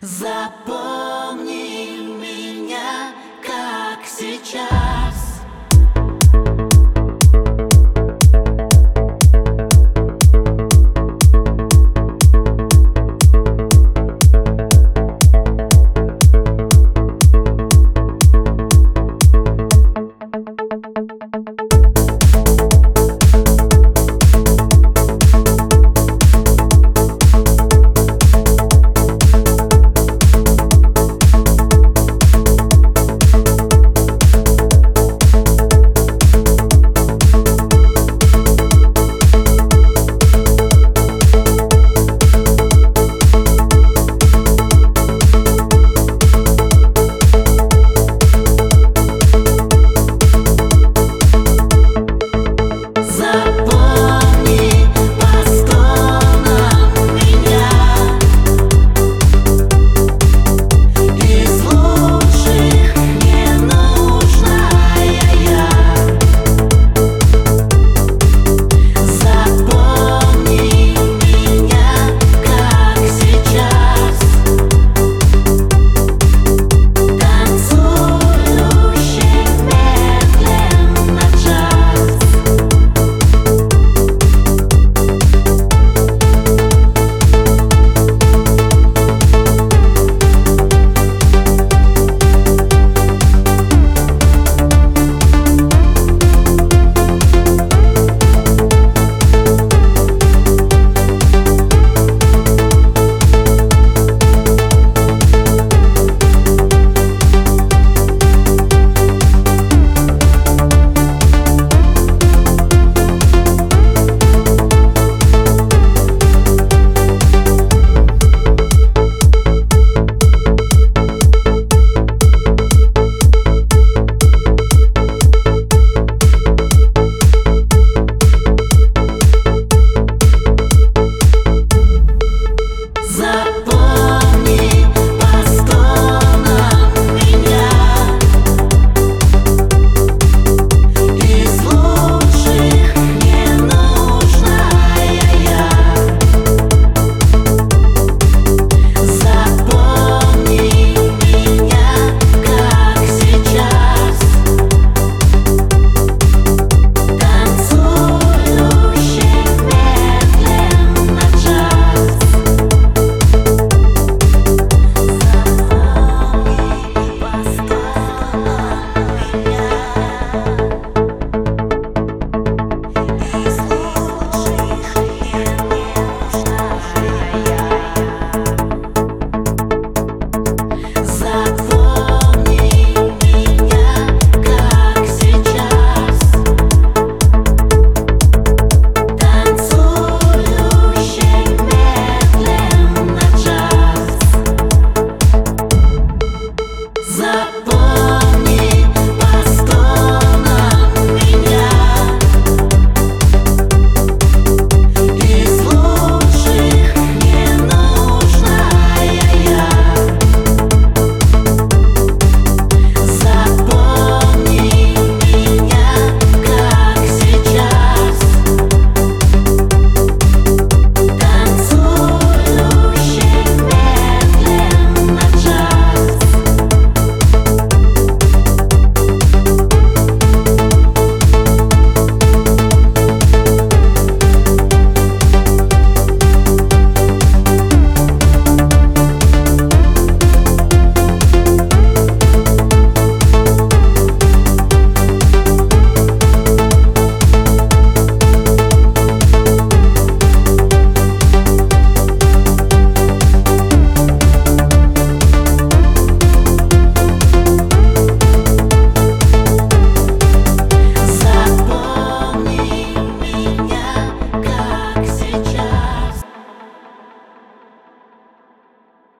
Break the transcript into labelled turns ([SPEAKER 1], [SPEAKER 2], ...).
[SPEAKER 1] Запомни меня, как сейчас.